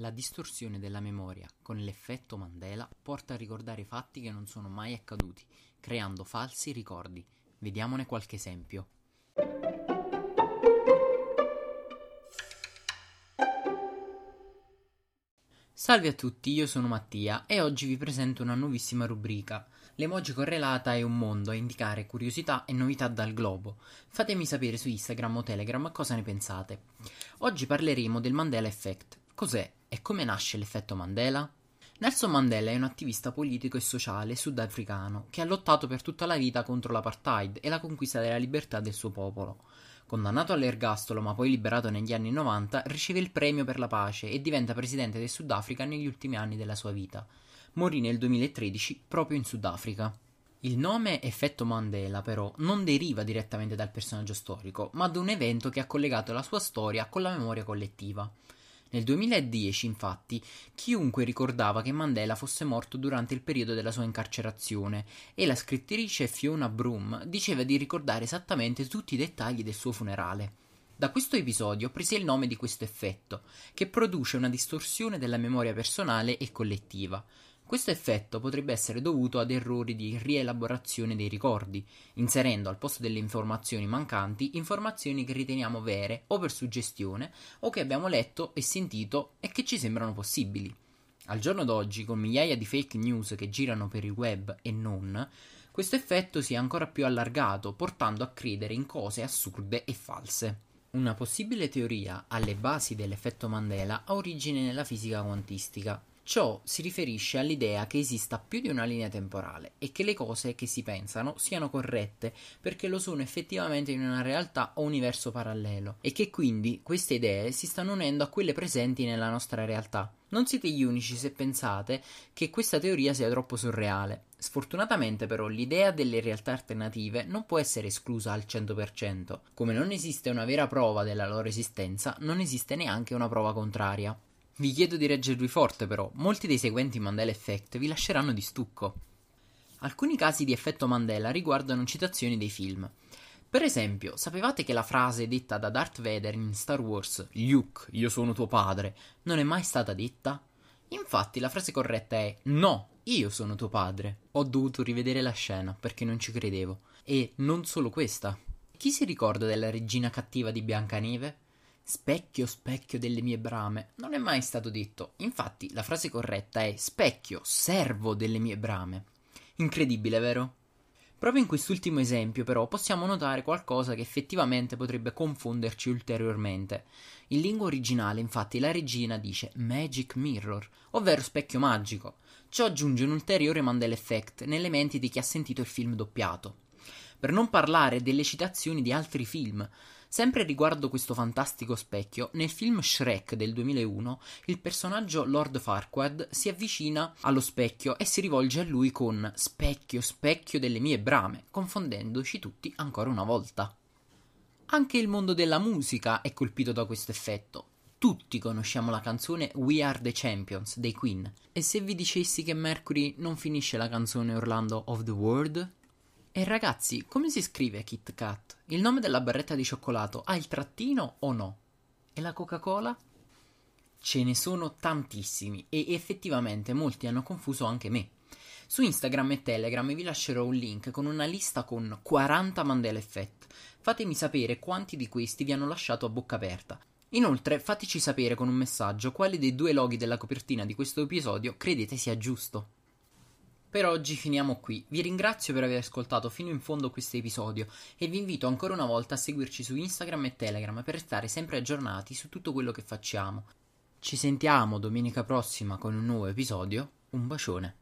La distorsione della memoria con l'effetto Mandela porta a ricordare fatti che non sono mai accaduti, creando falsi ricordi. Vediamone qualche esempio. Salve a tutti, io sono Mattia e oggi vi presento una nuovissima rubrica. L'emoji correlata è un mondo a indicare curiosità e novità dal globo. Fatemi sapere su Instagram o Telegram cosa ne pensate. Oggi parleremo del Mandela Effect. Cos'è e come nasce l'effetto Mandela? Nelson Mandela è un attivista politico e sociale sudafricano che ha lottato per tutta la vita contro l'apartheid e la conquista della libertà del suo popolo. Condannato all'ergastolo ma poi liberato negli anni 90, riceve il premio per la pace e diventa presidente del Sudafrica negli ultimi anni della sua vita. Morì nel 2013 proprio in Sudafrica. Il nome Effetto Mandela, però, non deriva direttamente dal personaggio storico, ma da un evento che ha collegato la sua storia con la memoria collettiva. Nel 2010, infatti, chiunque ricordava che Mandela fosse morto durante il periodo della sua incarcerazione e la scrittrice Fiona Broom diceva di ricordare esattamente tutti i dettagli del suo funerale. Da questo episodio prese il nome di questo effetto, che produce una distorsione della memoria personale e collettiva. Questo effetto potrebbe essere dovuto ad errori di rielaborazione dei ricordi, inserendo al posto delle informazioni mancanti informazioni che riteniamo vere o per suggestione o che abbiamo letto e sentito e che ci sembrano possibili. Al giorno d'oggi, con migliaia di fake news che girano per il web e non, questo effetto si è ancora più allargato, portando a credere in cose assurde e false. Una possibile teoria alle basi dell'effetto Mandela ha origine nella fisica quantistica, Ciò si riferisce all'idea che esista più di una linea temporale e che le cose che si pensano siano corrette perché lo sono effettivamente in una realtà o universo parallelo e che quindi queste idee si stanno unendo a quelle presenti nella nostra realtà. Non siete gli unici se pensate che questa teoria sia troppo surreale. Sfortunatamente però l'idea delle realtà alternative non può essere esclusa al 100%. Come non esiste una vera prova della loro esistenza, non esiste neanche una prova contraria. Vi chiedo di reggervi forte però, molti dei seguenti Mandela Effect vi lasceranno di stucco. Alcuni casi di effetto Mandela riguardano citazioni dei film. Per esempio, sapevate che la frase detta da Darth Vader in Star Wars, Luke, io sono tuo padre, non è mai stata detta? Infatti la frase corretta è No, io sono tuo padre. Ho dovuto rivedere la scena perché non ci credevo. E non solo questa. Chi si ricorda della regina cattiva di Biancaneve? Specchio, specchio delle mie brame. Non è mai stato detto. Infatti, la frase corretta è specchio, servo delle mie brame. Incredibile, vero? Proprio in quest'ultimo esempio, però, possiamo notare qualcosa che effettivamente potrebbe confonderci ulteriormente. In lingua originale, infatti, la regina dice Magic Mirror, ovvero specchio magico. Ciò aggiunge un ulteriore Mandela Effect nelle menti di chi ha sentito il film doppiato. Per non parlare delle citazioni di altri film. Sempre riguardo questo fantastico specchio, nel film Shrek del 2001, il personaggio Lord Farquaad si avvicina allo specchio e si rivolge a lui con Specchio, specchio delle mie brame, confondendoci tutti ancora una volta. Anche il mondo della musica è colpito da questo effetto. Tutti conosciamo la canzone We Are the Champions dei Queen. E se vi dicessi che Mercury non finisce la canzone Orlando of the World? E ragazzi, come si scrive Kit Kat? Il nome della barretta di cioccolato ha il trattino o no? E la Coca-Cola? Ce ne sono tantissimi e effettivamente molti hanno confuso anche me. Su Instagram e Telegram vi lascerò un link con una lista con 40 Mandela Effect. Fatemi sapere quanti di questi vi hanno lasciato a bocca aperta. Inoltre fateci sapere con un messaggio quale dei due loghi della copertina di questo episodio credete sia giusto. Per oggi finiamo qui, vi ringrazio per aver ascoltato fino in fondo questo episodio e vi invito ancora una volta a seguirci su Instagram e Telegram per restare sempre aggiornati su tutto quello che facciamo. Ci sentiamo domenica prossima con un nuovo episodio, un bacione.